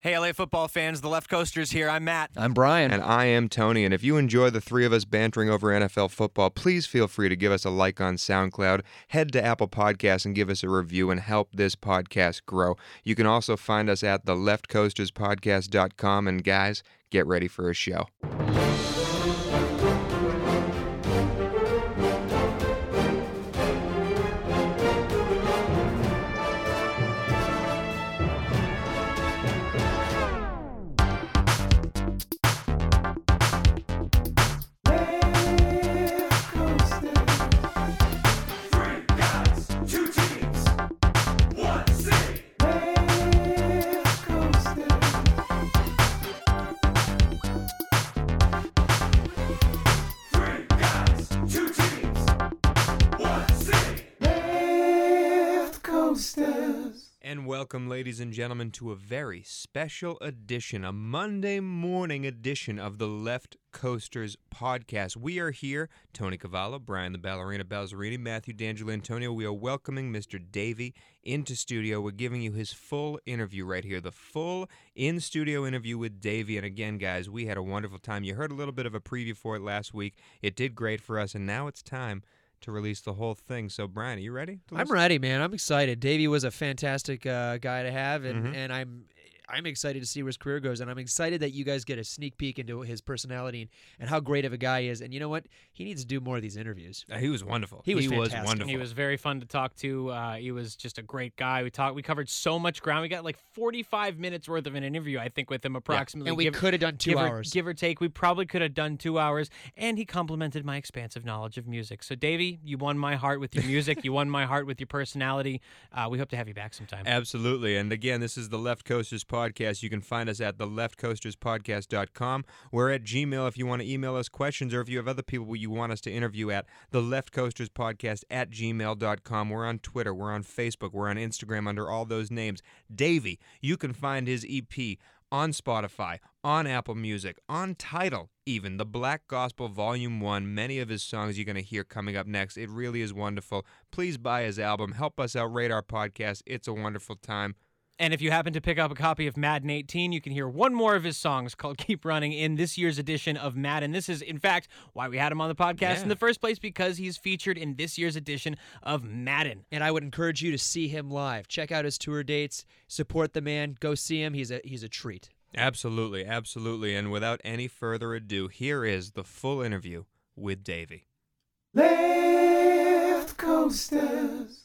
Hey, LA football fans, the Left Coasters here. I'm Matt. I'm Brian. And I am Tony. And if you enjoy the three of us bantering over NFL football, please feel free to give us a like on SoundCloud, head to Apple Podcasts and give us a review and help this podcast grow. You can also find us at theleftcoasterspodcast.com. And guys, get ready for a show. Welcome, ladies and gentlemen, to a very special edition, a Monday morning edition of the Left Coasters podcast. We are here, Tony Cavallo, Brian the Ballerina Balzerini, Matthew D'Angelo Antonio. We are welcoming Mr. Davie into studio. We're giving you his full interview right here, the full in studio interview with Davie. And again, guys, we had a wonderful time. You heard a little bit of a preview for it last week. It did great for us, and now it's time to release the whole thing. So, Brian, are you ready? I'm ready, man. I'm excited. Davie was a fantastic uh, guy to have, and, Mhm. and I'm I'm excited to see where his career goes, and I'm excited that you guys get a sneak peek into his personality and, and how great of a guy he is. And you know what? He needs to do more of these interviews. Uh, he was wonderful. He was fantastic. wonderful. He was very fun to talk to. Uh, he was just a great guy. We talked. We covered so much ground. We got like 45 minutes worth of an interview, I think, with him approximately. And we give, could have done two give hours. Or, give or take. We probably could have done two hours. And he complimented my expansive knowledge of music. So, Davie, you won my heart with your music. you won my heart with your personality. Uh, we hope to have you back sometime. Absolutely. And again, this is the Left Coasters Podcast. You can find us at the leftcoasterspodcast.com. We're at Gmail if you want to email us questions or if you have other people you want us to interview at the Left Coasters Podcast at gmail.com. We're on Twitter, we're on Facebook, we're on Instagram under all those names. Davie, you can find his EP on Spotify, on Apple Music, on Tidal, even the Black Gospel Volume 1. Many of his songs you're going to hear coming up next. It really is wonderful. Please buy his album. Help us out, rate our podcast. It's a wonderful time. And if you happen to pick up a copy of Madden 18, you can hear one more of his songs called Keep Running in this year's edition of Madden. This is, in fact, why we had him on the podcast Yeah. in the first place because he's featured in this year's edition of Madden. and I would encourage you to see him live. Check out his tour dates. Support the man. Go see him. He's a he's a treat. Absolutely, absolutely. And without any further ado, here is the full interview with Davie. Left coasters.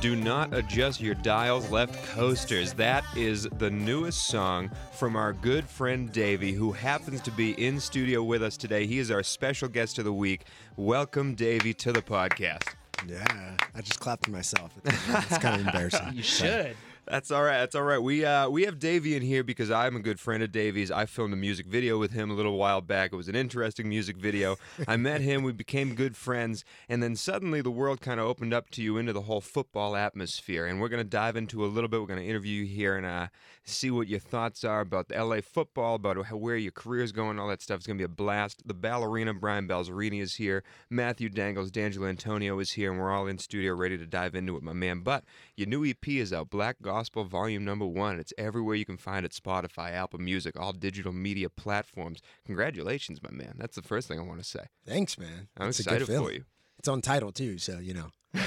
Do not adjust your dials left coasters. That is the newest song from our good friend Davie, who happens to be in studio with us today. He is our special guest of the week. Welcome, Davie, to the podcast. Yeah, I just clapped for myself. It's, it's kind of embarrassing. You should. That's all right. That's all right. We uh, we have Davie in here because I'm a good friend of Davie's. I filmed a music video with him a little while back. It was an interesting music video. I met him. We became good friends, and then suddenly the world kind of opened up to you into the whole football atmosphere. And we're going to dive into a little bit. We're going to interview you here and uh, see what your thoughts are about the LA football, about how, where your career's going, all that stuff. It's going to be a blast. The ballerina Brian Balzerini is here. Matthew Dangles, D'Angelo Antonio is here, and we're all in studio ready to dive into it, my man. But your new EP is out, Black Gospel Volume Number One. It's everywhere you can find it: Spotify, Apple Music, all digital media platforms. Congratulations, my man. That's the first thing I want to say. Thanks, man. I'm a excited for you. It's on Tidal too, so you know.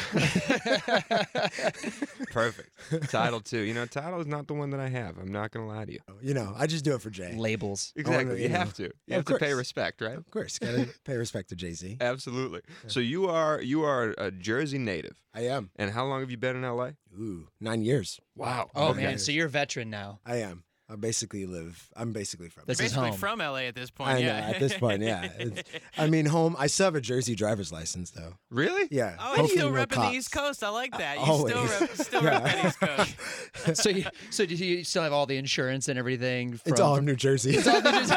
Perfect. Tidal two. You know, Tidal is not the one that I have. I'm not gonna lie to you. Oh, you know, I just do it for Jay. Labels. Exactly. you You know. have to. You Of have to pay respect, right? Of course, gotta pay respect to Jay Z. Absolutely. So you are you are a Jersey native, I am. and how long have you been in LA? Ooh, nine years. Wow. Oh Okay. man, so you're a veteran now. I am. I basically live. I'm basically from. This there. is Basically home. from LA at this point. I know. yeah. At this point, yeah. It's- I mean, home. I still have a Jersey driver's license though. Really? Yeah. Oh, you're still no repping cops. the East Coast. I like that. You Always. still rep, still Yeah. repping East Coast. so, you, so do you still have all the insurance and everything? From, It's all in New Jersey. It's all New Jersey.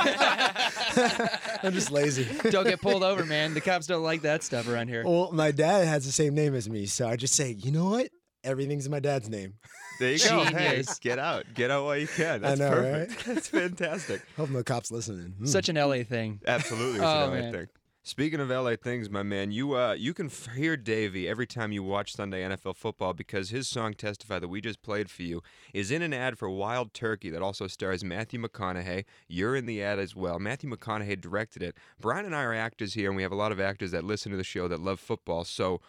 I'm just lazy. don't get pulled over, man. The cops don't like that stuff around here. Well, my dad has the same name as me, so I just say, you know what? Everything's in my dad's name. There you go. Hey, get out. Get out while you can. I That's know, perfect. That's fantastic. Hope no cops listening. Hmm. Such an LA thing. Absolutely. It's Oh, an LA man. thing. Speaking of LA things, my man, you uh you can f- hear Davey every time you watch Sunday NFL football because his song "Testify" that we just played for you is in an ad for Wild Turkey that also stars Matthew McConaughey. You're in the ad as well. Matthew McConaughey directed it. Brian and I are actors here, and we have a lot of actors that listen to the show that love football. So.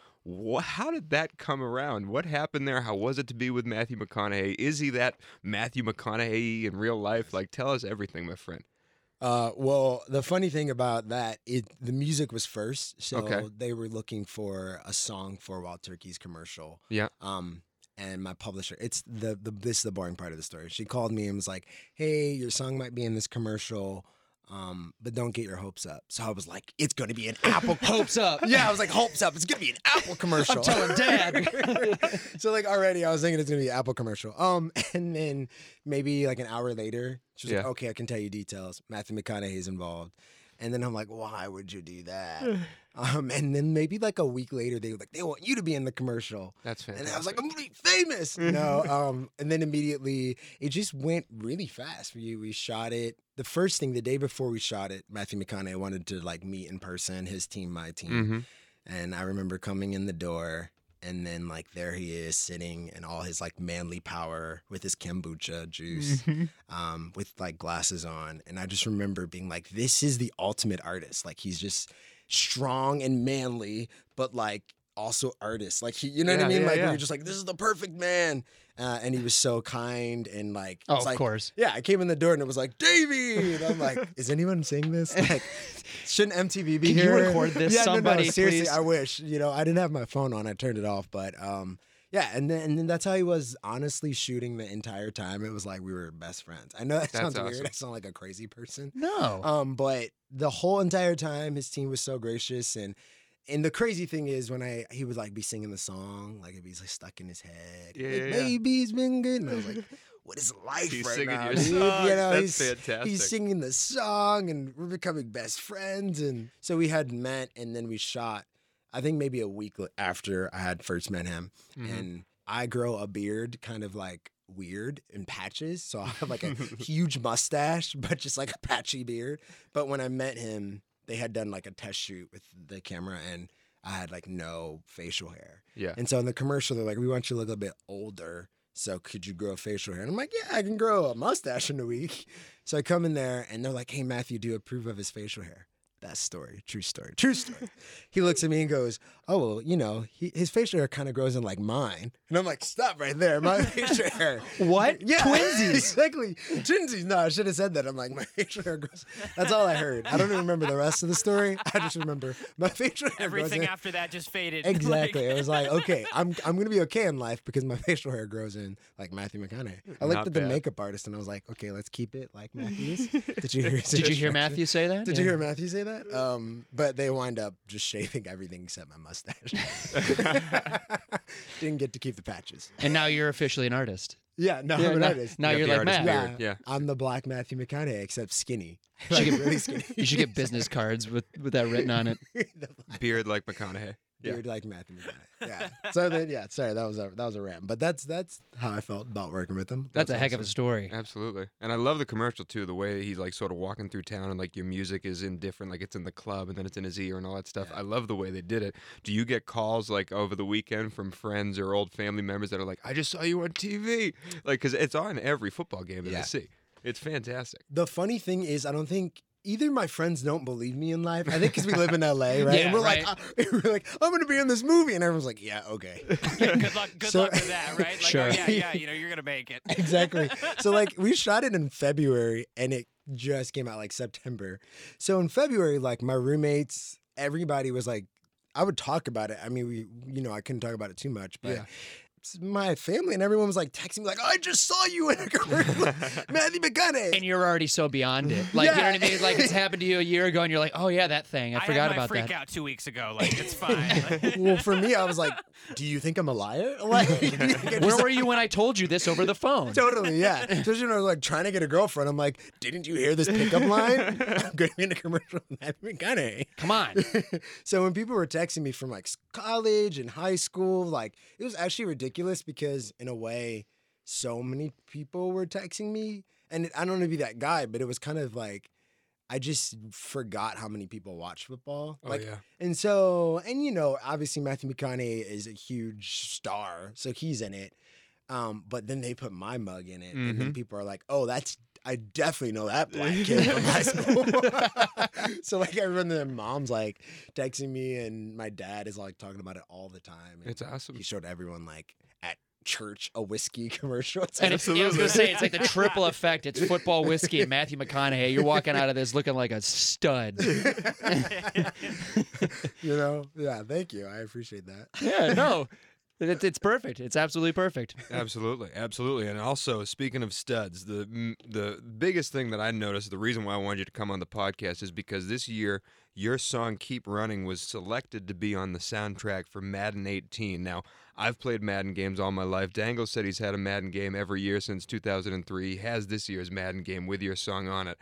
How did that come around? What happened there? How was it to be with Matthew McConaughey? Is he that Matthew McConaughey in real life? Like, tell us everything, my friend. Uh, well, the funny thing about that, it the music was first, so Okay. they were looking for a song for Wild Turkey's commercial. Yeah. Um, and my publisher, it's the the this is the boring part of the story. She called me and was like, "Hey, your song might be in this commercial, um, but don't get your hopes up." So I was like, "It's going to be an Apple Hopes up. Yeah, I was like, "Hopes up! It's going to be an Apple commercial." I'm telling Dad. so like already I was thinking it's gonna be an Apple commercial. Um, and then maybe like an hour later, she's like, "Okay, I can tell you details. Matthew McConaughey's involved." And then I'm like, "Why would you do that?" um, and then maybe like a week later, they were like, "They want you to be in the commercial." That's fantastic. And I was like, "I'm gonna be famous." no, um, and then immediately it just went really fast. We we shot it. The first thing, the day before we shot it, Matthew McConaughey wanted to like meet in person, his team, my team. Mhm. And I remember coming in the door, and then like there he is sitting in all his like manly power with his kombucha juice, um, with like glasses on. And I just remember being like, this is the ultimate artist. Like he's just strong and manly, but like also artist. Like he, you know what I mean? yeah, like yeah. you're just like, this is the perfect man. Uh, and he was so kind and like, Oh, it's of like, course. yeah, I came in the door and it was like Davie, and I'm like, is anyone saying this? Like, shouldn't MTV be Can you record this, Yeah, no, no, seriously, please? I wish. You know, I didn't have my phone on. I turned it off, but um, yeah, and then and then that's how he was honestly shooting the entire time. It was like we were best friends. I know that That's sounds awesome. weird. I sound like a crazy person. No. Um, but the whole entire time, his team was so gracious, and and the crazy thing is when I he would like be singing the song, like it'd be like stuck in his head. Yeah, like, yeah, been good, and I was like, what is life He's right singing now? your dude? song. You know, That's he's, fantastic. He's singing the song, and we're becoming best friends, and so we had met, and then we shot. I think maybe a week after I had first met him, Mhm. and I grow a beard, kind of like weird in patches. So I have like a huge mustache, but just like a patchy beard. But when I met him, they had done like a test shoot with the camera, and I had like no facial hair. Yeah. And so in the commercial, they're like, "We want you to look a little bit older." So could you grow facial hair? And I'm like, yeah, I can grow a mustache in a week. So I come in there and they're like, hey, Matthew, do you approve of his facial hair? That story, true story, true story. he looks at me and goes, oh, well, you know, he, his facial hair kind of grows in like mine. And I'm like, stop right there. My facial hair. What? Yeah. Twinsies. exactly. Twinsies. No, I should have said that. I'm like, my facial hair grows. That's all I heard. I don't even remember the rest of the story. I just remember my facial hair grows Everything in- after that just faded. Exactly. Like- it was like, okay, I'm I'm gonna be okay in life because my facial hair grows in like Matthew McConaughey. I looked Not at the bad. makeup artist and I was like, okay, let's keep it like Matthew's. Did you hear? Did you hear? Matthew say that? Did Yeah. you hear Matthew say that? Um, but they wind up just shaving everything except my mustache. Didn't get to keep the patches. And now you're officially an artist. Yeah, no, Yeah, I'm an now- artist. now You you're got like artist Matt. beard, yeah. I'm the black Matthew McConaughey except skinny. You Like, should get- really skinny. You should get business cards with, with that written on it. the Beard like McConaughey. Yeah. beard like Matthew McConaughey. Yeah. So then, yeah. Sorry, that was a that was a rant, but that's that's how I felt about working with him. That's, a heck of a story. Absolutely. And I love the commercial too, the way he's like sort of walking through town and like your music is in different, like it's in the club and then it's in his ear and all that stuff. I love the way they did it. Do you get calls like over the weekend from friends or old family members that are like, I just saw you on TV? Like, because it's on every football game that I see. It's fantastic. The funny thing is, I don't think either my friends don't believe me in life. I think because we live in LA, right? Yeah, and we're right. like, uh, we're like, I'm gonna be in this movie, and everyone's like, yeah, okay, good luck. Good So- luck with that, right? Like, Sure. oh, yeah, yeah. You know, you're gonna make it. exactly. So like, we shot it in February, and it just came out like September. So in February, like my roommates, everybody was like, I would talk about it. I mean, we, you know, I couldn't talk about it too much, but. Yeah. My family and everyone was like texting me like, "I just saw you in a commercial, Matthew McConaughey." And you're already so beyond it. Like, you know what I mean? Like, it's happened to you a year ago, and you're like, oh, yeah, that thing. I, I forgot had my about freak that. out two weeks ago. Like it's fine. well, for me, I was like, "Do you think I'm a liar?" Like, Where just- were you when I told you this over the phone? Totally, yeah. Especially when I was like trying to get a girlfriend. I'm like, didn't you hear this pickup line? I'm going to be in a commercial with Matthew McConaughey. Come on. so when people were texting me from like college and high school, like it was actually ridiculous because in a way, so many people were texting me, and I don't want to be that guy, but it was kind of like I just forgot how many people watch football. Oh like, yeah. and so, and you know, obviously Matthew McConaughey is a huge star, so he's in it. Um, but then they put my mug in it, and then Mhm. people are like, "Oh, that's I definitely know that black kid from high school." so like everyone, their mom's like texting me, and my dad is like talking about it all the time. and It's awesome. He showed everyone like at church a whiskey commercial. It's And like, it's, yeah, I was gonna say it's like the triple effect. It's football whiskey and Matthew McConaughey. You're walking out of this looking like a stud. you know, yeah. Thank you, I appreciate that. Yeah, no, it's, perfect. It's absolutely perfect. Absolutely, absolutely. And also, speaking of studs, the the biggest thing that I noticed, the reason why I wanted you to come on the podcast is because this year your song "Keep Running" was selected to be on the soundtrack for Madden 18. Now, I've played Madden games all my life. Dangle said he's had a Madden game every year since 2003. He has this year's Madden game with your song on it.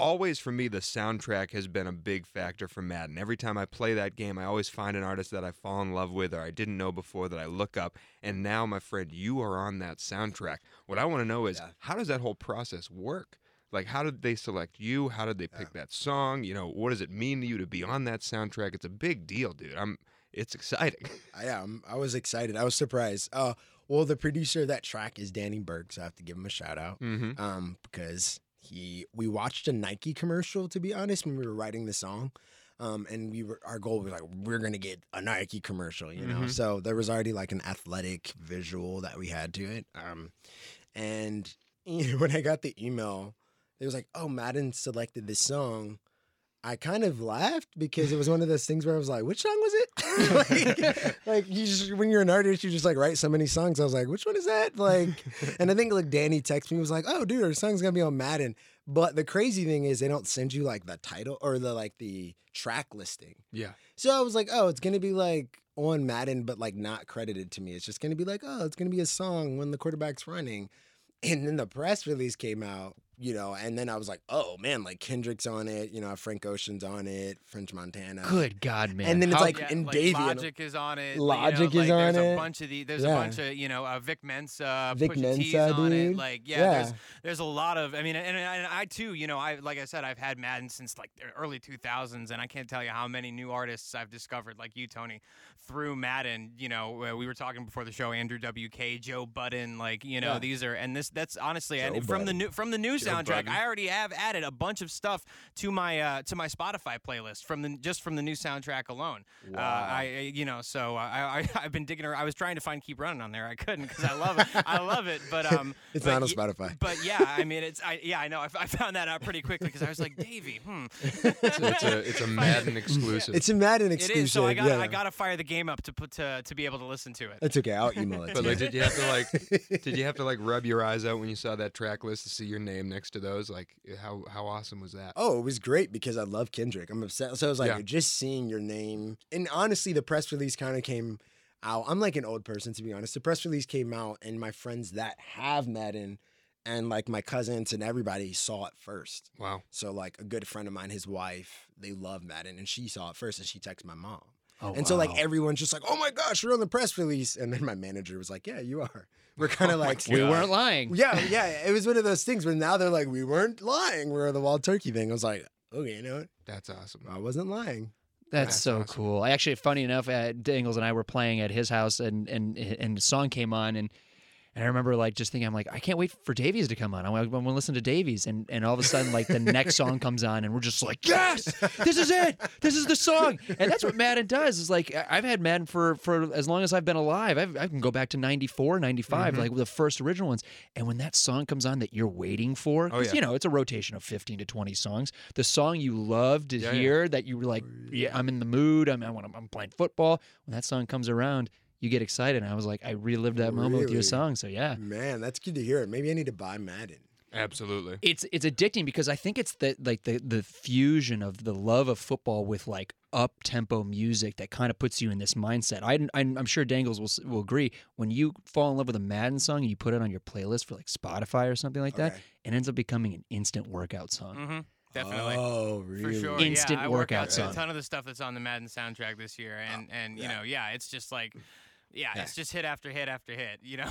Always for me, the soundtrack has been a big factor for Madden. Every time I play that game, I always find an artist that I fall in love with or I didn't know before that I look up. And now, my friend, you are on that soundtrack. What I want to know is Yeah. how does that whole process work? Like, how did they select you? How did they pick that song? You know, what does it mean to you to be on that soundtrack? It's a big deal, dude. I'm. It's exciting. I am. I was excited. I was surprised. Uh, well, the producer of that track is Danny Berg, so I have to give him a shout out. Mm-hmm. Um, because he we watched a Nike commercial to be honest when we were writing the song. Um, and we were our goal was like we're gonna get a Nike commercial, you know. Mhm. So there was already like an athletic visual that we had to it. Um, and you know, when I got the email, it was like, "Oh, Madden selected this song." I kind of laughed because it was one of those things where I was like, "Which song was it?" like, like you just when you're an artist, you just like write so many songs. I was like, "Which one is that?" Like, and I think like Danny texted me was like, "Oh, dude, our song's gonna be on Madden." But the crazy thing is, they don't send you like the title or the like the track listing. Yeah. So I was like, "Oh, it's gonna be like on Madden, but like not credited to me. It's just gonna be like, oh, it's gonna be a song when the quarterback's running." And then the press release came out, you know, and then I was like, "Oh man, like Kendrick's on it, you know, Frank Ocean's on it, French Montana." Good God, man. And then it's How- like Yeah, in like Davie. Logic is on it. Logic you know, is like, on there's it. a bunch of the there's Yeah. a bunch of you know uh, Vic Mensa, Vic Pusha Mensa, on it. dude. Like yeah, Yeah. there's there's a lot of I mean and, and I too you know I like I said I've had Madden since like the early 2000s and I can't tell you how many new artists I've discovered like you Tony through Madden. You know uh, we were talking before the show Andrew WK, Joe Budden, like you know Yeah. these are and this that's honestly Joe and from the new from the new Joe soundtrack Budden. I already have added a bunch of stuff to my uh, to my Spotify playlist from the just from the new soundtrack alone. Uh, I I- you know so uh, I, I I've been digging around. I was trying to find keep running on there. I couldn't because I love it. I love it. But um, It's but not on y- Spotify. But yeah, I mean it's I yeah I know I found that out pretty quickly because I was like Davie, hmm. It's, it's a it's a Madden exclusive. It's a Madden exclusive. is. So I got yeah. I got to fire the game up to put to to be able to listen to it. It's okay. I'll email it. But like, did you have to like, did you have to like rub your eyes out when you saw that track list to see your name next to those? Like, how how awesome was that? Oh, it was great because I love Kendrick. I'm obsessed. So I was like, Yeah. just seeing your name. And honestly, the press release kind of came out. I'm like an old person, to be honest. The press release came out, and my friends that have Madden and like my cousins and everybody saw it first. Wow. So, like, a good friend of mine, his wife, they love Madden, and she saw it first, and she texted my mom. Oh, and so, like, everyone's just like, oh my gosh, you're on the press release. And then my manager was like, yeah, you are. We're kind Oh of my like, we weren't lying. yeah, yeah. It was one of those things where now they're like, we weren't lying. We're the wild turkey thing. I was like, okay, you know what? That's awesome. I wasn't lying. That's, That's so awesome. cool. I actually, funny enough, uh, Dangles and I were playing at his house, and and and the song came on, and and I remember like just thinking, I'm like, I can't wait for Davie's to come on. I want to listen to Davie's, and and all of a sudden, like the next song comes on, and we're just like, yes, this is it, this is the song, and that's what Madden does. Is like I've had Madden for for as long as I've been alive. I've, I can go back to 94, 95, Mm-hmm. like the first original ones, and when that song comes on that you're waiting for, Oh, yeah. you know it's a rotation of 15 to 20 songs. The song you love to Yeah, yeah. hear that you were like, yeah, I'm in the mood. I'm I want I'm playing football. When that song comes around, you get excited. And I was like, I relived that moment with your song. So yeah, Man, that's good to hear. Maybe I need to buy Madden. Absolutely. it's it's addicting because I think it's the like the the fusion of the love of football with like up tempo music that kind of puts you in this mindset. I, I'm, I'm sure Dangles will will agree. When you fall in love with a Madden song and you put it on your playlist for like Spotify or something like that, Okay. it ends up becoming an instant workout song. hmm Definitely. Oh, For really? sure, Instant yeah, I work workout out song. a ton of the stuff that's on the Madden soundtrack this year, and and you yeah. know, yeah, it's just like, yeah, Yeah. it's just hit after hit after hit, you know.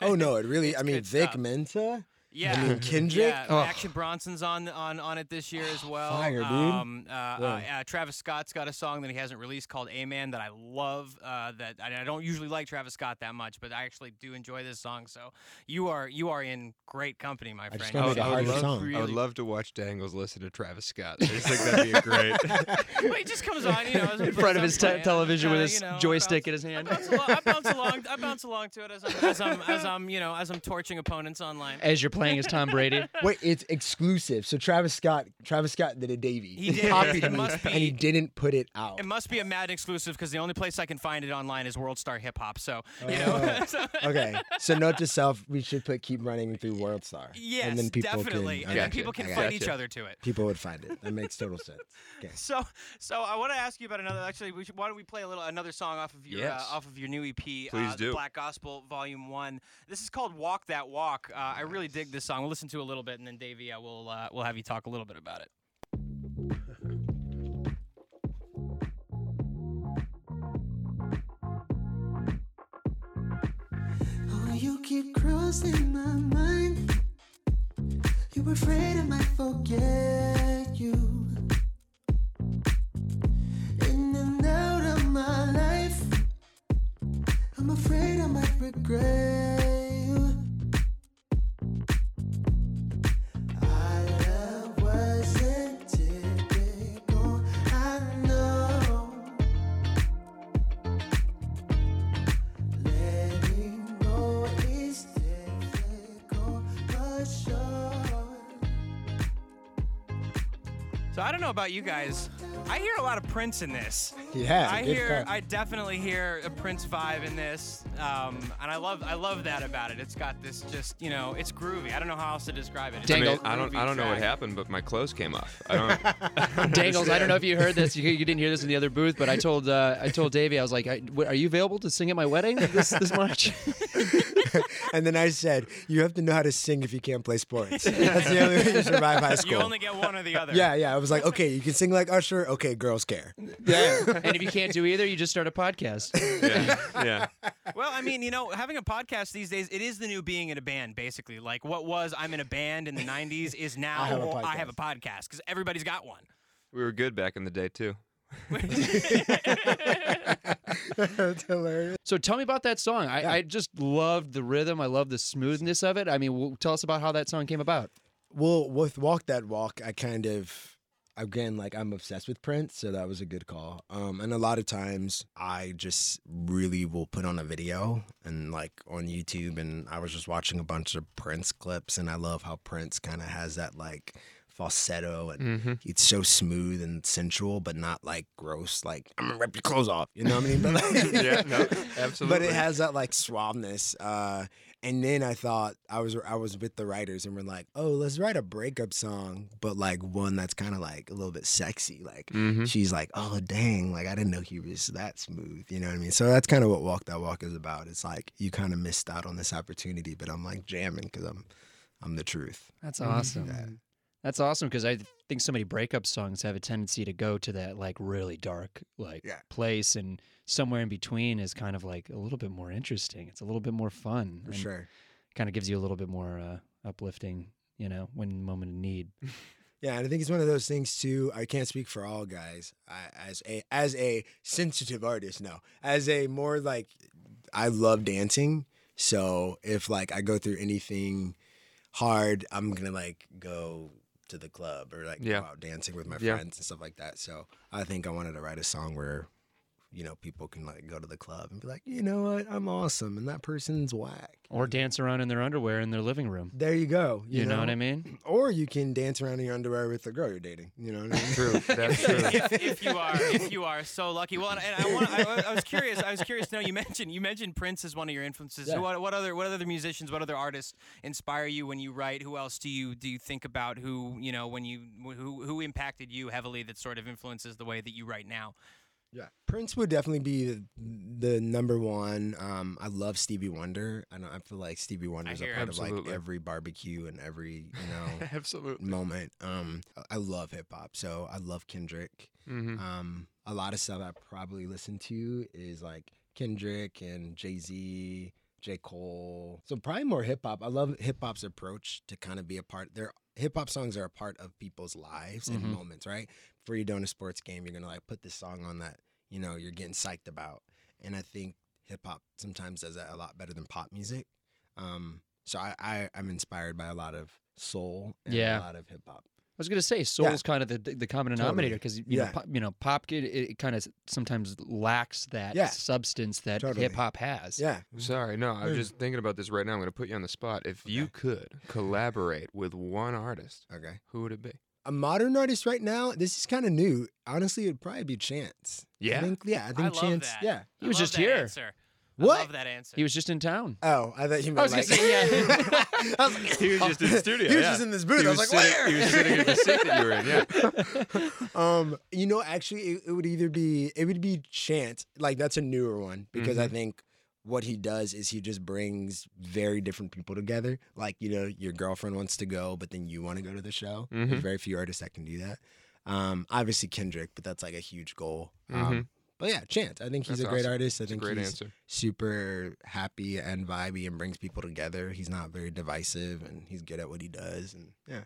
Oh no, it really. I mean, Vic stuff. Mensa. Yeah, mean, Kendrick? Yeah, Oh. Action Bronson's on on on it this year as well. Fire, dude. Um, uh, uh, Yeah. uh, Travis Scott's got a song that he hasn't released called "A Man" that I love. Uh, that I, I don't usually like Travis Scott that much, but I actually do enjoy this song. So you are you are in great company, my I friend. just gotta make a I would love- song. I would love to watch Dangles listen to Travis Scott. I just think that'd be great. Well, he just comes on, you know, In front of his te- television with his joystick in his I hand. bounce, along, I bounce along. I bounce along to it as I'm, as I'm, as I'm, you know, as I'm torching opponents online. As you're playing as Tom Brady. Wait, it's exclusive. So Travis Scott, Travis Scott did a Davie. He did. copied It me, must and he didn't put it out. It must be a Madden exclusive because the only place I can find it online is World Star Hip Hop. So you know, Oh, so- okay, so note to self: we should put "Keep Running" through World Star. yes, and then people definitely, Can, and then people can fight got each other to it. People would find it. That makes total sense. Okay. So, so I want to ask you about another. Actually, we should, why don't we play a little another song off of your Yes. uh, off of your new EP, Please uh, do. Black Gospel Volume One. This is called "Walk That Walk." Uh, I really dig this song. We'll listen to a little bit, and then Davie, uh, we'll uh, we'll have you talk a little bit about it. Oh, you keep crossing my mind. You're afraid I might forget you. In and out of my life, I'm afraid I might regret So I don't know about you guys. I hear a lot of Prince in this. Yeah, I hear, call. I definitely hear a Prince vibe in this, um, and I love, I love that about it. It's got this, just you know, it's groovy. I don't know how else to describe it. It's I, a mean, I don't. I don't know what happened, but my clothes came off. I don't. Dangles, I don't know if you heard this. You, you didn't hear this in the other booth, but I told uh, I told Davie, I was like, I, w- "Are you available to sing at my wedding this this March?" and then I said, "You have to know how to sing if you can't play sports. That's the only way you survive high school." You only get one or the other. yeah, yeah. I was like, okay, you can sing like Usher. Okay, girls care. yeah. And if you can't do either, you just start a podcast. yeah. Yeah. Well, I mean, you know, having a podcast these days, it is the new being in a band, basically. Like what was I'm in a band in the 90s is now I have have a podcast because everybody's got one. We were good back in the day too. That's hilarious. So tell me about that song. I, Yeah. I just loved the rhythm. I love the smoothness of it. I mean, w- tell us about how that song came about. Well, with Walk That Walk, I kind of again like I'm obsessed with Prince, so that was a good call. Um, and a lot of times I just really will put on a video and like on YouTube, and I was just watching a bunch of Prince clips, and I love how Prince kind of has that like falsetto and Mm-hmm. it's so smooth and sensual, but not like gross. Like I'm gonna rip your clothes off, you know what I mean? But like, Yeah, no, absolutely. But it has that like suaveness. Uh, and then I thought I was I was with the writers and we're like, oh, let's write a breakup song, but like one that's kind of like a little bit sexy. Like Mhm. she's like, oh dang, like I didn't know he was that smooth. You know what I mean? So that's kind of what Walk That Walk is about. It's like you kind of missed out on this opportunity, but I'm like jamming because I'm I'm the truth. That's awesome. That's awesome because I think so many breakup songs have a tendency to go to that like really dark like Yeah. place, and somewhere in between is kind of like a little bit more interesting. It's a little bit more fun. For sure. Kind of gives you a little bit more uh, uplifting, you know, when in the moment of need. Yeah, and I think it's one of those things too. I can't speak for all guys. I, as a as a sensitive artist, no. As a more like, I love dancing. So if like I go through anything hard, I'm gonna like go to the club or like Yeah. go out dancing with my Yeah. friends and stuff like that. So I think I wanted to write a song where you know people can like go to the club and be like, you know what, I'm awesome, and that person's whack. Or dance around in their underwear in their living room. There you go. You, know, what I mean? Or you can dance around in your underwear with the girl you're dating. You know what I mean? True. That's true. if, if you are if you are so lucky. Well, and, and I, want, I, I was curious. I was curious to know. You mentioned you mentioned Prince as one of your influences. Yeah. What, what other what other musicians, what other artists inspire you when you write? Who else do you do you think about? Who you know when you who who impacted you heavily that sort of influences the way that you write now? Yeah, Prince would definitely be the, the number one. Um, I love Stevie Wonder. I know I feel like Stevie Wonder's a hear part of like every barbecue and every you know Absolutely. moment. Um, I- love hip hop, so I love Kendrick. hmm Um, a lot of stuff I probably listen to is like Kendrick and Jay Z, J Cole. So probably more hip hop. I love hip hop's approach to kind of be a part. Their hip hop songs are a part of people's lives and Mhm. moments, right? Before you're doing a sports game, you're gonna like put this song on that you know you're getting psyched about, and I think hip hop sometimes does that a lot better than pop music. Um, so I, I I'm inspired by a lot of soul and Yeah. a lot of hip hop. I was gonna say soul's kind of the the common denominator because you know Yeah. pop, you know pop it, it kind of sometimes lacks that Yeah. substance that Totally. hip hop has. Yeah, Sorry, no. I was Mm. just thinking about this right now. I'm going to put you on the spot. If you could collaborate with one artist, okay. who would it be? A modern artist right now, this is kind of new. Honestly, it'd probably be Chance. Yeah? I think, yeah, I think I love Chance. that. Yeah. He I was love just that here. Answer. What? I love that answer. He was just in town. Oh, I thought you meant I was like. gonna say, yeah. I was like, He was just in the studio, He was yeah. just in this booth. He I was, was like, sitting- where? he was sitting in the seat that you were in, yeah. um, you know, actually, it, it would either be it would be Chance. Like that's a newer one because I Mhm. think what he does is he just brings very different people together. Like you know, your girlfriend wants to go, but then you want to go to the show. Mhm. There's very few artists that can do that. Um, obviously Kendrick, but that's like a huge goal. Um, but yeah, Chance. I think he's That's a great awesome. artist. I It's a think great he's answer. super happy and vibey and brings people together. He's not very divisive and he's good at what he does. And yeah,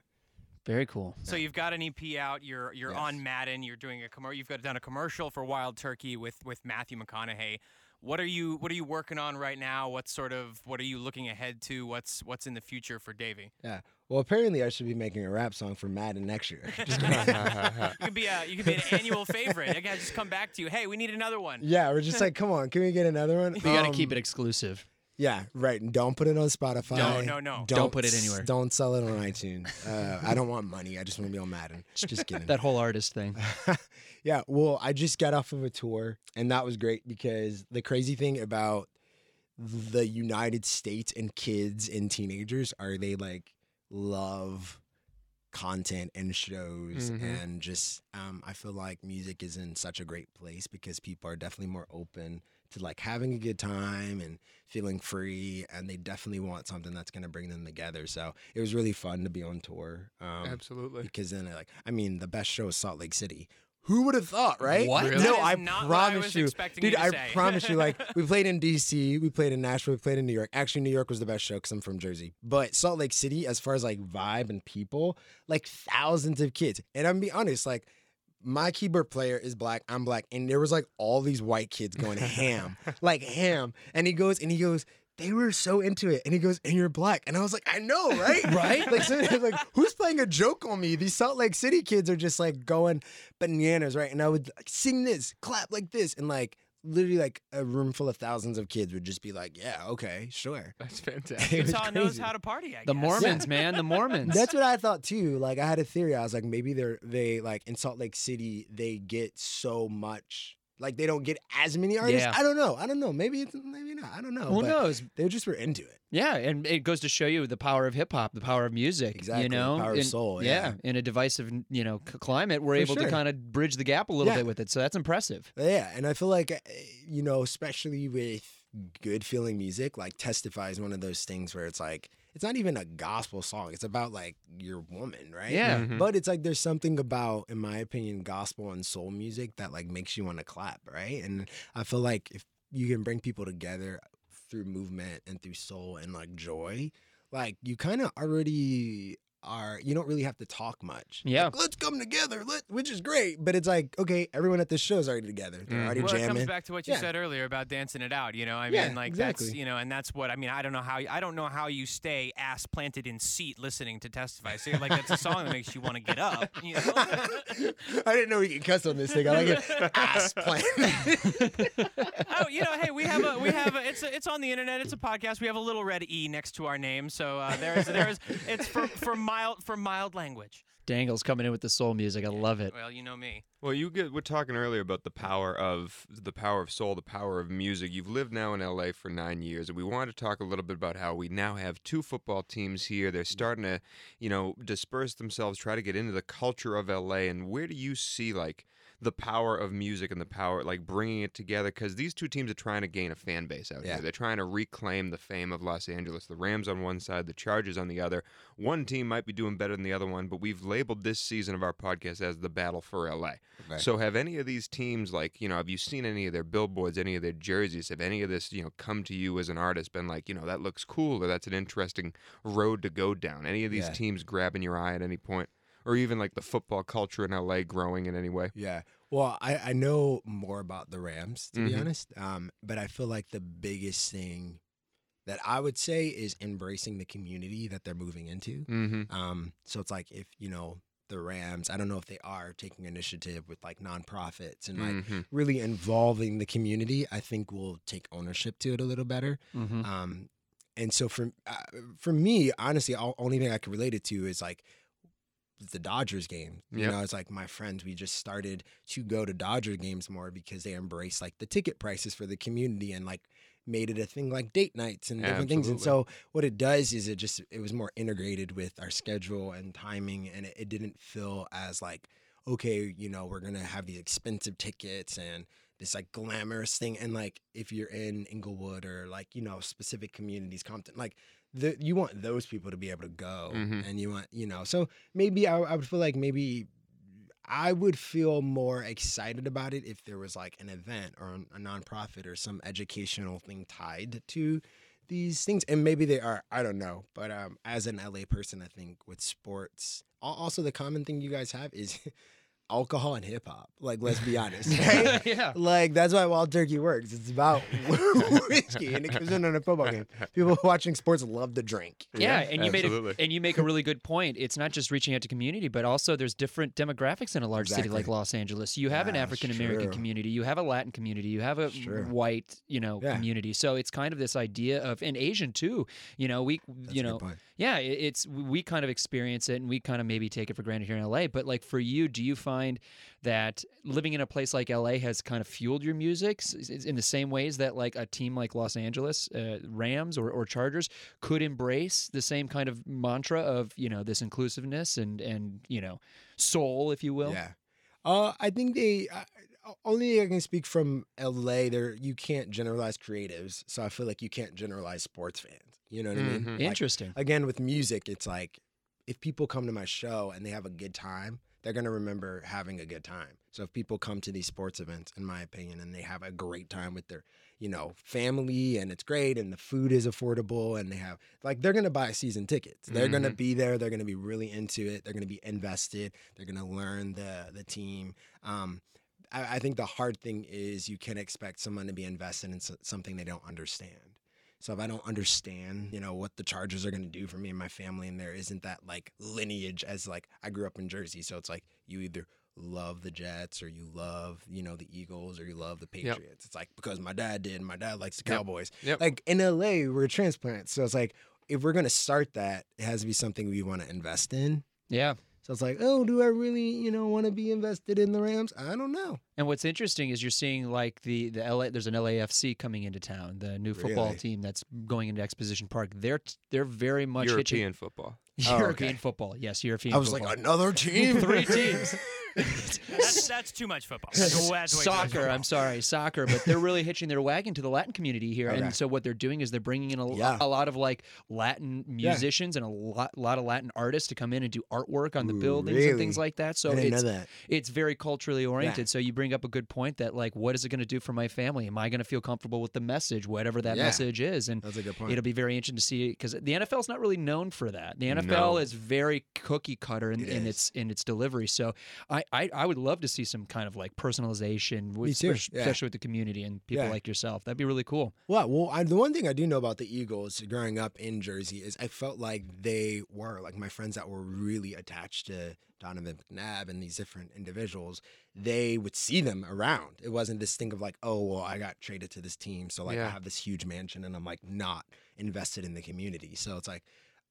Very cool. So you've got an EP out. You're you're Yes. on Madden. You're doing a commercial. You've got done a commercial for Wild Turkey with with Matthew McConaughey. What are you What are you working on right now? What sort of What are you looking ahead to? What's What's in the future for Davie? yeah. Well, apparently I should be making a rap song for Madden next year. Just. You could be a you could be an annual favorite. I gotta just come back to you. Hey, we need another one. yeah, we're just like, come on, can we get another one? We got to Um, keep it exclusive. Yeah, right. And don't put it on Spotify. No, no, no. Don't put it anywhere. Don't sell it on iTunes. Uh, I don't want money. I just want to be on Madden. Just kidding. That whole artist thing. Yeah, well, I just got off of a tour, and that was great because the crazy thing about the United States and kids and teenagers are they like love content and shows Mhm. and just um, I feel like music is in such a great place because people are definitely more open to like having a good time and feeling free and they definitely want something that's going to bring them together so it was really fun to be on tour um, Absolutely. because then like I mean the best show is Salt Lake City. Who would have thought, right? What? Really? No, That is I not what I promise was you, expecting dude. you to I say. promise you. Like we played in D.C., we played in Nashville, we played in New York. Actually, New York was the best show because I'm from Jersey. But Salt Lake City, as far as like vibe and people, like thousands of kids. And I'm gonna be honest, like my keyboard player is black, I'm black, and there was like all these white kids going ham, like ham. And he goes and he goes. They were so into it, and he goes, "And you're black," and I was like, "I know, right? Right? Like, so, like, who's playing a joke on me? These Salt Lake City kids are just like going bananas, right? And I would like, sing this, clap like this, and like literally like a room full of thousands of kids would just be like, "Yeah, okay, sure." That's fantastic. Utah knows how to party. I The guess. Mormons, man. The Mormons. That's what I thought too. Like I had a theory. I was like, maybe they're they like in Salt Lake City they get so much. Like they don't get as many artists. Yeah. I don't know. I don't know. Maybe it's maybe not. I don't know. Who but knows? They just were into it. Yeah, and it goes to show you the power of hip hop, the power of music. Exactly, You the know, power of In- soul, Yeah. yeah. in a divisive, you know, climate, we're For able to kind of bridge the gap a little Yeah. bit with it. So that's impressive. Yeah, and I feel like uh, you know, especially with good feeling music, like "Testify" is one of those things where it's like it's not even a gospel song. It's about like your woman, right? Yeah. Mhm. But it's like there's something about, in my opinion, gospel and soul music that like makes you want to clap, right? And I feel like if you can bring people together through movement and through soul and like joy, like you kind of already are you don't really have to talk much. Yeah. Like, let's come together, let, which is great. But it's like, okay, everyone at this show is already together. They're Mhm. already Well, it comes back to what you Yeah. said earlier about dancing it out. You know, I Yeah, mean, like exactly. that's you know, and that's what I mean. I don't know how I don't know how you stay ass planted in seat listening to testify. So like that's a song that makes you want to get up. You know? I didn't know we could cuss on this thing. I like it. Ass planted. oh, you know, hey, we have a we have a, it's a, it's on the internet. It's a podcast. We have a little red e next to our name, so uh, there is there is it's for for mild for mild language. Dangle's coming in with the soul music. I love it. Well, you know me. Well, you get we're talking earlier about the power of the power of soul, the power of music. You've lived now in LA for 9 years and we wanted to talk a little bit about how we now have two football teams here. They're starting to, you know, disperse themselves, try to get into the culture of LA and where do you see like the power of music and the power like bringing it together cuz these two teams are trying to gain a fan base out Yeah. here. They're trying to reclaim the fame of Los Angeles. The Rams on one side, the Chargers on the other. One team might be doing better than the other one, but we've labeled this season of our podcast as the battle for LA. Right. So have any of these teams like, you know, have you seen any of their billboards, any of their jerseys? Have any of this, you know, come to you as an artist been like, you know, that looks cool or that's an interesting road to go down? Any of these Yeah. teams grabbing your eye at any point? Or even like the football culture in LA growing in any way? Yeah. Well, I, I know more about the Rams, to be Mhm. honest. Um, but I feel like the biggest thing that I would say is embracing the community that they're moving into. Mm-hmm. Um, so it's like if, you know, the Rams, I don't know if they are taking initiative with like nonprofits and like mm-hmm. really involving the community, I think we'll take ownership to it a little better. Mm-hmm. Um, and so for uh, for me, honestly, all, only thing I can relate it to is like the Dodgers game. You Yep. know, it's like my friends, we just started to go to Dodger games more because they embrace like the ticket prices for the community and like made it a thing like date nights and different things. And so what it does is it just it was more integrated with our schedule and timing and it, it didn't feel as like okay, you know, we're gonna have these expensive tickets and this like glamorous thing. And like if you're in Inglewood or like, you know, specific communities, Compton, like the, you want those people to be able to go Mhm. and you want, you know, so maybe I, I would feel like maybe I would feel more excited about it if there was like an event or a nonprofit or some educational thing tied to these things. And maybe they are, I don't know. But um, as an LA person, I think with sports, also the common thing you guys have is alcohol and hip hop. Like, let's be honest. Right? yeah. Like that's why Wild Turkey works. It's about whiskey and it comes in on a football game. People watching sports love to drink. Yeah, and you made a, and you make a really good point. It's not just reaching out to community, but also there's different demographics in a large city like Los Angeles. You have an ah, African American community, you have a Latin community, you have a True. white, you know, Yeah. community. So it's kind of this idea of and Asian too. You know, we That's you know, yeah, it's we kind of experience it and we kind of maybe take it for granted here in LA. But like for you, do you find that living in a place like LA has kind of fueled your music in the same ways that like a team like Los Angeles uh, Rams or, or Chargers could embrace the same kind of mantra of you know this inclusiveness and and you know soul, if you will? Yeah. Uh, I think they uh, only I can speak from LA. There, you can't generalize creatives, so I feel like you can't generalize sports fans. You know what I mean? Mhm. Like, Interesting. again, with music, it's like if people come to my show and they have a good time, they're gonna remember having a good time. So if people come to these sports events, in my opinion, and they have a great time with their, you know, family and it's great and the food is affordable and they have like they're gonna buy season tickets. They're gonna Mhm. be there. They're gonna be really into it. They're gonna be invested. They're gonna learn the the team. Um, I, I think the hard thing is you can expect someone to be invested in so- something they don't understand. So if I don't understand, you know, what the Chargers are going to do for me and my family, and there isn't that like lineage as like I grew up in Jersey, so it's like you either love the Jets or you love, you know, the Eagles or you love the Yep. Patriots. It's like because my dad did, and my dad likes the Yep. Cowboys. Yep. Like in LA, we're transplants, so it's like if we're gonna start that, it has to be something we want to invest in. Yeah. So it's like, oh, do I really, you know, want to be invested in the Rams? I don't know. And what's interesting is you're seeing like the the LA there's an LAFC coming into town, the new football Really? team that's going into Exposition Park. They're they're very much European hitching football. Oh, European okay. football. Yes, European football. I was football. like, another team, Three teams. That's, that's too much football. That's, that's way too much soccer. I'm sorry, soccer. But they're really hitching their wagon to the Latin community here, Okay. and so what they're doing is they're bringing in a, Yeah. a lot of like Latin musicians and a lot, lot of Latin artists to come in and do artwork on the Ooh, buildings and things like that. So I didn't it's know that. it's very culturally oriented. So you bring up a good point that like, what is it going to do for my family? Am I going to feel comfortable with the message, whatever that Yeah. message is? And That's a good point. It'll be very interesting to see because the NFL is not really known for that. The NFL No. is very cookie cutter in, It in its in its delivery. So I, I I would love to see some kind of like personalization, with, especially yeah. with the community and people Yeah. like yourself. That'd be really cool. Well, well, I, the one thing I do know about the Eagles growing up in Jersey is I felt like they were like my friends that were really attached to Donovan McNabb and these different individuals. They would see them around. It wasn't this thing of like, oh, well, I got traded to this team, so like I have this huge mansion and I'm like not invested in the community. So it's like.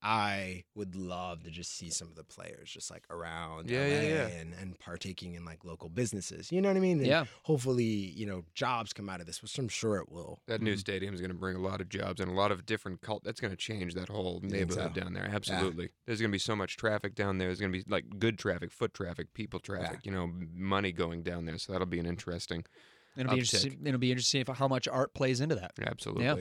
I would love to just see some of the players just like around Yeah, LA yeah, yeah. And, and partaking in like local businesses. You know what I mean? And Yeah. Hopefully, you know, jobs come out of this, which I'm sure it will. That new mm-hmm. stadium is going to bring a lot of jobs and a lot of different cult. That's going to change that whole neighborhood so? down there. Absolutely. There's going to be so much traffic down there. There's going to be like good traffic, foot traffic, people traffic. You know, money going down there. So that'll be an interesting. It'll be interesting. It'll be interesting if, how much art plays into that. Absolutely. Yeah.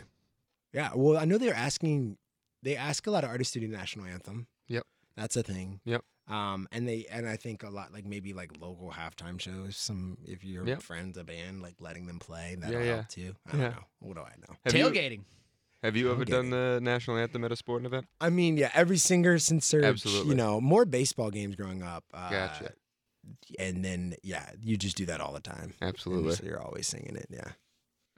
Yeah, well, I know they're asking. They ask a lot of artists to do national anthem. Yep. that's a thing. Yep. Um, and they and I think a lot like maybe like local halftime shows. Some if your Yep. friends a band like letting them play that'll Yeah, yeah. help too. I don't Yeah. know. What do I know? Have you, Tailgating. have you ever done the national anthem at a sporting event? I mean, yeah, every singer since their Absolutely. you know more baseball games growing up. Uh, Gotcha. And then yeah, you just do that all the time. Absolutely. so you're always singing it. Yeah.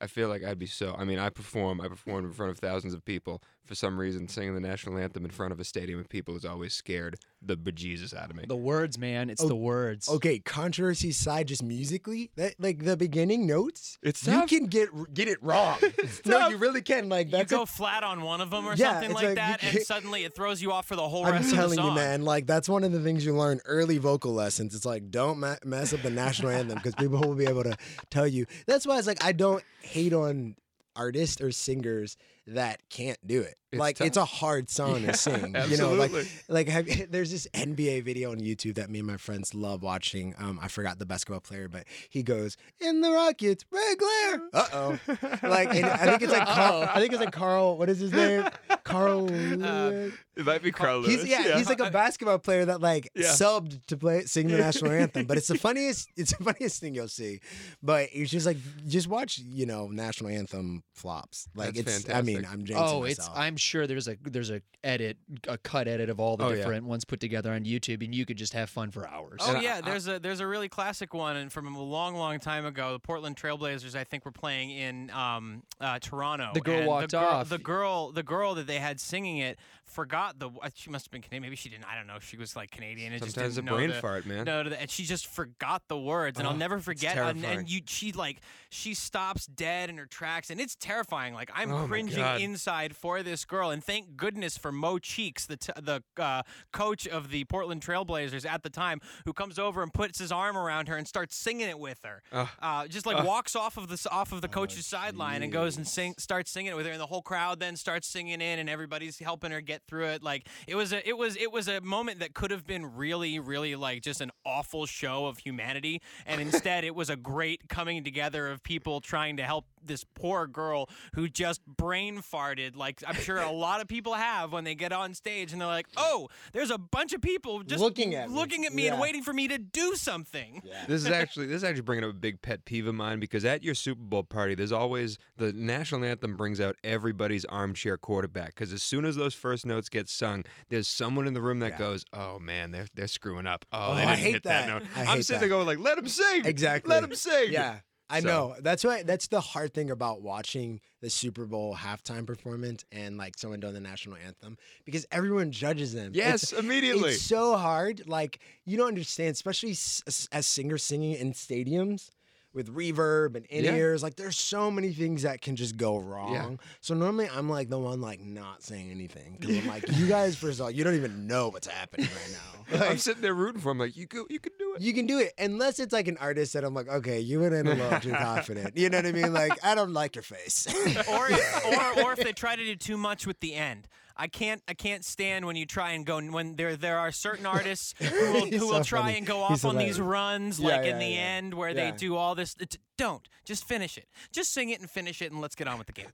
I feel like I'd be so. I mean, I perform. I perform in front of thousands of people. For some reason, singing the national anthem in front of a stadium of people is always scared the bejesus out of me. The words, man. It's Oh, the words. Okay, controversy side, just musically, that like the beginning notes, It's you tough. can get get it wrong. no, you really can. Like You that's a go flat on one of them or Yeah, something like, like that, and can't- suddenly it throws you off for the whole I'm rest of the telling song. you, man. Like that's one of the things you learn early vocal lessons. It's like don't ma- mess up the national anthem because people will be able to tell you. That's why it's like I don't hate on artists or singers that can't do it. It's like tough. it's a hard song Yeah, to sing. You know, like like have, there's this NBA video on YouTube that me and my friends love watching. Um, I forgot the basketball player, but he goes in the Rockets, Red glare. Uh oh. like I think it's like Carl, I think it's like Carl. What is his name? Carl. Lewis? it might be Carl He's Lewis. yeah, he's like a basketball player that like Yeah. subbed to play sing the national anthem. But it's the funniest it's the funniest thing you'll see. But it's just like just watch, you know, national anthem flops. Like That's it's I mean, fantastic. I'm jinxing Oh, it's. myself. I'm sure there's a there's a edit, a cut edit of all the Oh, yeah. different ones put together on YouTube, and you could just have fun for hours. Oh And I- yeah, I- there's a there's a really classic one, and from a long, long time ago, the Portland Trailblazers, I think, were playing in um, uh, Toronto. The girl and walked the girl, off. The girl, the girl that they had singing it, forgot the. uh, She must have been Canadian. Maybe she didn't. I don't know. She was like Canadian. And just Sometimes a didn't know brain the- fart, man. No, and she just forgot the words, and I'll Oh, never it's forget. And, and you, she like, she stops dead in her tracks, and it's terrifying. Like I'm Oh, cringing inside for this girl, and thank goodness for Mo Cheeks, the t- the uh, coach of the Portland Trailblazers at the time, who comes over and puts his arm around her and starts singing it with her. Ugh. Uh, just like walks off of the off of the coach's sideline and goes and sing starts singing it with her, and the whole crowd then starts singing in, and everybody's helping her get through it. Like it was a it was it was a moment that could have been really really like just an awful show of humanity, and instead it was a great coming together of people trying to help this poor girl who just brain farted. Like I'm sure a lot of people have when they get on stage and they're like, "Oh, there's a bunch of people just Looking at me." looking at me and waiting for me to do something." This is actually this is actually bringing up a big pet peeve of mine because at your Super Bowl party, there's always the national anthem brings out everybody's armchair quarterback because as soon as those first notes get sung, there's someone in the room that Yeah. goes, "Oh man, they're they're screwing up. Oh, Oh, they I didn't hate hit that. note." I I'm sitting that. there going like, "Let him sing, Exactly. Let him sing." Yeah. I So- know. That's why that's the hard thing about watching the Super Bowl halftime performance and like someone doing the national anthem because everyone judges them. Yes, It's- immediately. It's so hard. Like you don't understand, especially s- as singers singing in stadiums with reverb and in Yeah. ears. Like there's so many things that can just go wrong. So normally I'm like the one like not saying anything because I'm like, you guys, first of all, you don't even know what's happening right now. I'm sitting there rooting for him, like, "You go, you can do it." you can do it unless it's like an artist that I'm like, okay, you went in a little too confident. You know what I mean? Like, I don't like your face. or, if, or or if they try to do too much with the end. I can't I can't stand when you try and go when there there are certain artists who will, who so will try funny. and go He's off on these runs Yeah, like yeah, in the yeah. end where they do all this. It- don't just finish it. Just sing it and finish it and let's get on with the game.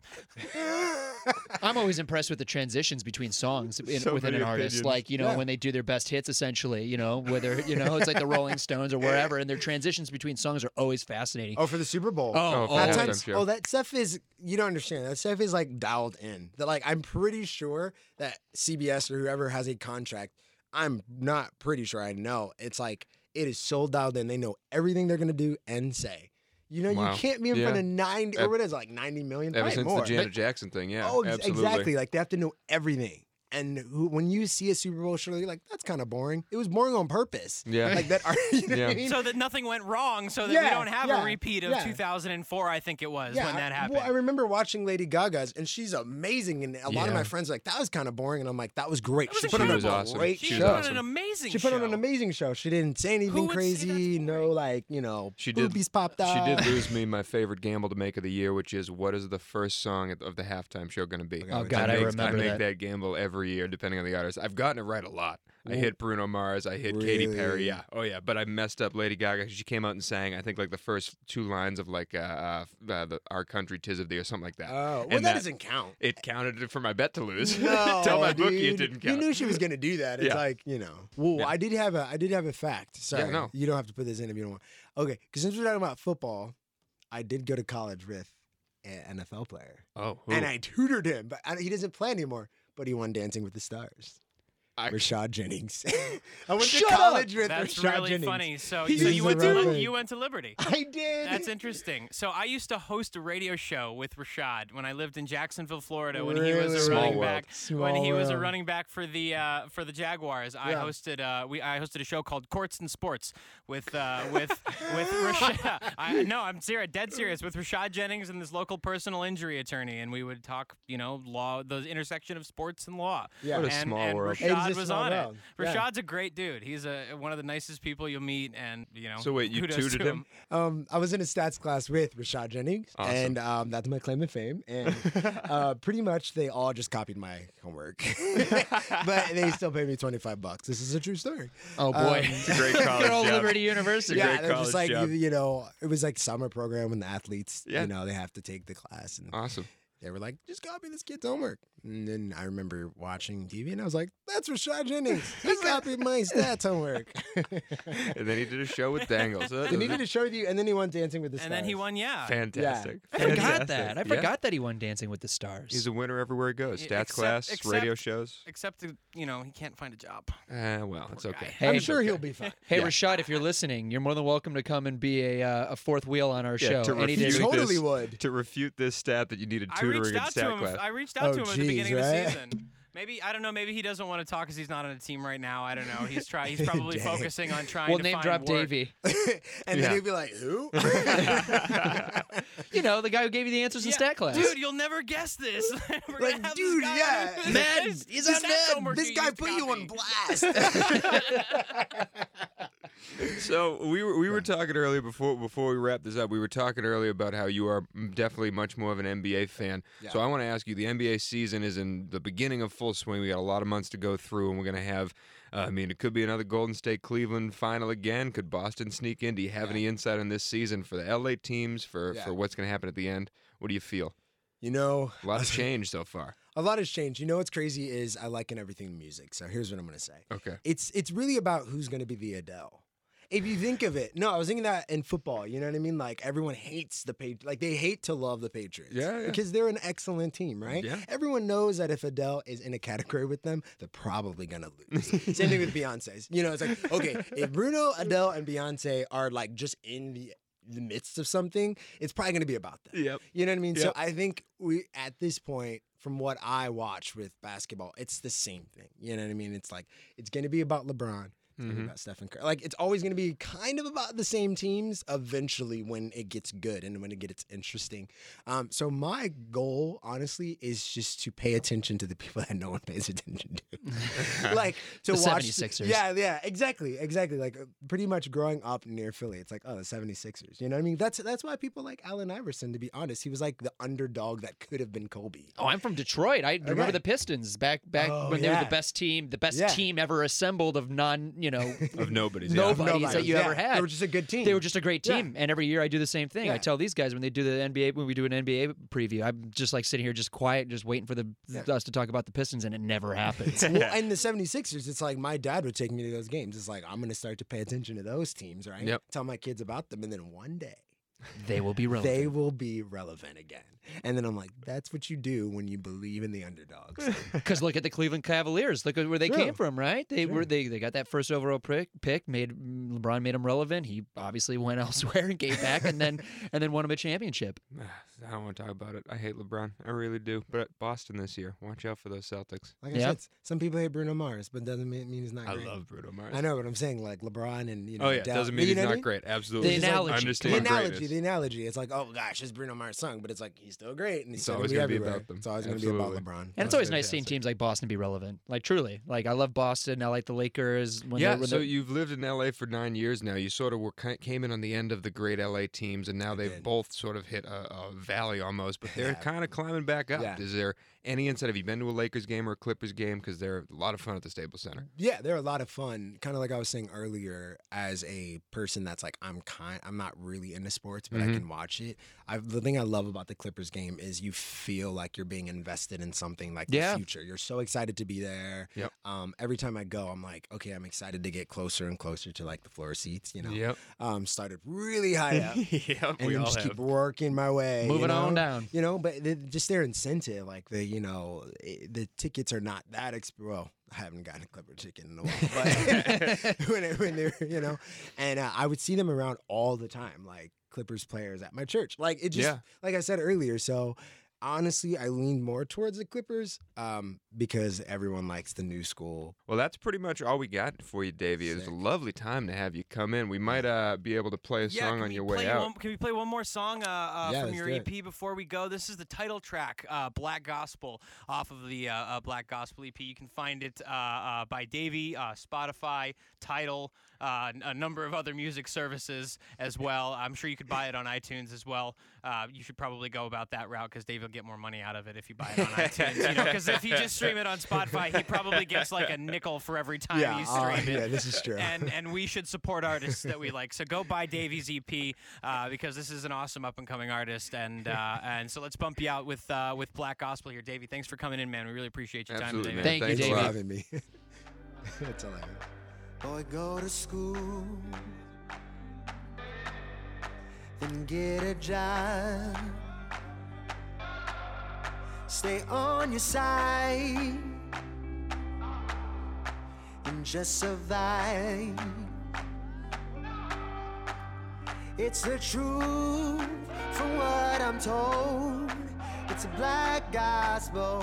I'm always impressed with the transitions between songs in, So within an artist. opinions. Like you know Yeah. when they do their best hits, essentially. You know whether you know it's like the Rolling Stones or wherever, and their transitions between songs are always fascinating. Oh, for the Super Bowl. Oh, Oh, oh, for the Halftime- halftime show. oh, that stuff is you don't understand. That stuff is like dialed in. That like I'm pretty sure that CBS or whoever has a contract. I'm not pretty sure. I know it's like it is so dialed in. They know everything they're gonna do and say. You know, Wow. you can't be in front of ninety Ev- or what is it, like ninety million. Ever since more. the Janet Jackson thing, yeah. oh, ex- exactly. Like they have to know everything. And who, when you see a Super Bowl show, you're like, that's kind of boring. It was boring on purpose. Yeah. Like that. You know what I Yeah. mean? so that nothing went wrong, so that we don't have yeah, a repeat of yeah. 2004. I think it was Yeah, when that I- happened. Well, I remember watching Lady Gaga's, and she's amazing. And a lot of my friends were like, "That was kind of boring," and I'm like, "That was great." That was she put on incredible. a She awesome. great she She put show. on an amazing She put on show. an amazing show. She didn't say anything would say crazy. No, like you know, She did- boobies popped out. She did lose me my favorite gamble to make of the year, which is what is the first song of the halftime show going to be? Oh, God, I make, remember I make that. gamble every year, depending on the artist. I've gotten it right a lot. I hit Bruno Mars. I hit Katy Perry. Yeah. Oh yeah. But I messed up Lady Gaga. Because she came out and sang. I think like the first two lines of like uh, uh, uh the Our Country Tis of Thee or something like that. Oh, well, And that that- doesn't count. It counted for my bet to lose. No, Tell my bookie it didn't count. You knew she was gonna do that. It's Yeah. like you know. Well, Yeah. I did have a I did have a fact. Sorry, no. you don't have to put this in if you don't want. Okay, because since we're talking about football, I did go to college with an NFL player, oh. and? I tutored him, but I, he doesn't play anymore. But he won Dancing with the Stars. I- Rashad Jennings. I went Shut to up! college with That's Rashad really Jennings. funny. So, so you went to Li- you went to Liberty. I did. That's interesting. So I used to host a radio show with Rashad when I lived in Jacksonville, Florida. When he was a Small running world. back, when Small he was a running back for the uh, for the Jaguars, I Yeah. hosted uh, we I hosted a show called Courts and Sports with uh, with with Rashad. I, no, I'm serious, dead serious with Rashad Jennings and this local personal injury attorney, and we would talk, you know, law, the intersection of sports and law. Yeah. What a and, small and world. It is Rashad was on world. it. Yeah. Rashad's a great dude. He's a one of the nicest people you'll meet, and you know. So wait, you tutored to him? Um, I was in a stats class with Rashad Jennings, Awesome. and um, that's my claim to fame. And uh, pretty much they all just copied my homework, but they still paid me twenty five bucks. This is a true story. Oh boy, Um, It's a great college good old job. Liberty University. yeah, they're just like you, you know, it was like summer program when the athletes, Yeah. you know, they have to take the class, and Awesome. they were like, just copy this kid's homework. And then I remember watching TV, and I was like, that's Rashad Jennings. He copied my stats homework. And then he did a show with Dangles. So that they was needed to show you, and then he won Dancing with the Stars. and then he won, yeah. fantastic. I forgot that. I Yeah. forgot that he won Dancing with the Stars. He's a winner everywhere he goes. Stats except- class, except- radio shows. Except, to, you know, he can't find a job. Uh, well, it's okay. guy. Hey, I'm sure okay. he'll be fine. Hey Yeah. Rashad, if you're listening, you're more than welcome to come and be a uh, a fourth wheel on our Yeah, show to refute of the week. Totally this, would. To refute this stat that you needed tutoring reached in stat to him. class. I reached out Oh, to him at the geez, beginning of the season. Maybe I don't know. Maybe he doesn't want to talk because he's not on a team right now. I don't know. He's try. He's probably focusing on trying We'll to name find drop work. Davie. and Yeah. then he'd be like, who? You know, the guy who gave you the answers in stat class. Dude, you'll never guess this. We're Like, have dude, this yeah. on- Mad, This- he's this on stats Mad. homework this guy used to put you on blast. So we were we were talking earlier before before we wrap this up. We were talking earlier about how you are definitely much more of an NBA fan. So I want to ask you: the NBA season is in the beginning of full swing. We got a lot of months to go through, and we're gonna have. Uh, I mean, it could be another Golden State Cleveland final again. Could Boston sneak in? Do you have any insight on this season for the LA teams for Yeah. for what's gonna happen at the end? What do you feel? you know, A lot has changed so far. a lot has changed. You know what's crazy is I liken everything to music. So here's what I'm gonna say. Okay. It's it's really about who's gonna be the Adele. If you think of it, no, I was thinking that in football. You know what I mean? Like everyone hates the Patriots. Like they hate to love the Patriots. Yeah, yeah. Because they're an excellent team, right? Yeah. Everyone knows that if Adele is in a category with them, they're probably gonna lose. Same thing with Beyonce's. You know, it's like okay, if Bruno, Adele, and Beyonce are like just in the the midst of something, it's probably gonna be about them. Yep. You know what I mean? So I think we at this point, from what I watch with basketball, it's the same thing. You know what I mean? It's like it's gonna be about LeBron. Gonna about Stephen Curry. Like it's always going to be kind of about the same teams. Eventually, when it gets good and when it gets interesting. Um, so my goal, honestly, is just to pay attention to the people that no one pays attention to. like to The watch 76ers. Yeah, yeah, exactly, exactly. Like uh, pretty much growing up near Philly, it's like oh the 76ers. You know what I mean? That's that's why people like Allen Iverson. To be honest, he was like the underdog that could have been Kobe. Oh, I'm from Detroit. I remember the Pistons back back Oh, when they were the best team, the best Yeah. team ever assembled of non, you know, Of nobody's. No- yeah. Nobodies that you yeah, ever had. They were just a good team. they were just a great Yeah. team. And every year I do the same thing. I tell these guys when they do the NBA, when we do an NBA preview, I'm just like sitting here, just quiet, just waiting for the Yeah. us to talk about the Pistons, and it never happens. well, and the 76ers, it's like my dad would take me to those games. It's like, I'm going to start to pay attention to those teams, right? Yep. Tell my kids about them. And then one day, they will be relevant. they will be relevant again. And then I'm like, that's what you do when you believe in the underdogs. Because look at the Cleveland Cavaliers. Look at where they Sure. came from, right? They were they, they got that first overall pick. Pick made LeBron made him relevant. He obviously went elsewhere and gave back, and then and then won him a championship. Ah, I don't want to talk about it. I hate LeBron. I really do. But Boston this year. Watch out for those Celtics. Like I Yeah. said, some people hate Bruno Mars, but doesn't mean, mean he's not I great. love Bruno Mars. I know what I'm saying. Like LeBron and, you oh, know, Oh yeah, Dell- doesn't mean he's know I not mean? great. Absolutely. The It's like- analogy. I The understand analogy, greatness. The analogy. It's like, oh gosh, it's Bruno Mars song, but it's like he's still great, and he's It's still always gonna gonna be everywhere. about them. It's always going to be about LeBron. And it's always nice seeing teams like Boston be relevant. Like truly, like I love Boston. I like the Lakers. When yeah, they're, when so they're- you've lived in LA for nine years now. You sort of were came in on the end of the great LA teams, and now they've both sort of hit a, a valley almost. But they're Yeah. kind of climbing back up. Yeah. Is there any insight? Have you been to a Lakers game or a Clippers game? Because they're a lot of fun at the Staples Center. Yeah, they're a lot of fun. Kind of like I was saying earlier, as a person that's like I'm kind, I'm not really into sports, but Mhm. I can watch it. I the thing I love about the Clippers game is you feel like you're being invested in something like Yeah. the future. You're so excited to be there. Yep. Um, every time I go, I'm like, okay, I'm excited to get closer and closer to like the floor seats. You know. Yep. Um, started really high up, yep. and we all just have. keep working my way. you moving on down. You know, but the, just their incentive, like the you know, i the tickets are not that exp. Well, I haven't gotten a Clipper ticket in a while, but when, it- when they're you know, and uh, I would see them around all the time, like Clippers players at my church. Like it just, Yeah. like I said earlier. So honestly, I leaned more towards the Clippers um, because everyone likes the new school. Well, that's pretty much all we got for you, Davie. It was a lovely time to have you come in. We might uh, be able to play a Yeah, song on your way out. One, can we play one more song uh, uh, Yeah, from your do EP before we go? This is the title track, uh, Black Gospel, off of the uh, uh, Black Gospel EP. You can find it uh, uh, by Davie, uh, Spotify, Tidal, uh, n- a number of other music services as well. I'm sure you could buy it on iTunes as well. Uh, you should probably go about that route because Dave will get more money out of it if you buy it on iTunes. You know, because if you just stream it on Spotify, he probably gets like a nickel for every time you uh, stream it yeah, this is true. and and we should support artists that we like. So go buy Davie's EP uh, because this is an awesome up and coming artist, and uh, and so let's bump you out with uh, with Black Gospel here, Davie. Thanks for coming in, man. We really appreciate your Absolutely, time man. today. Thank you, Thanks a Davie. for having me. That's all I have. Boy, go to school, then get a job. Stay on your side and just survive. It's the truth from what I'm told. It's a black gospel.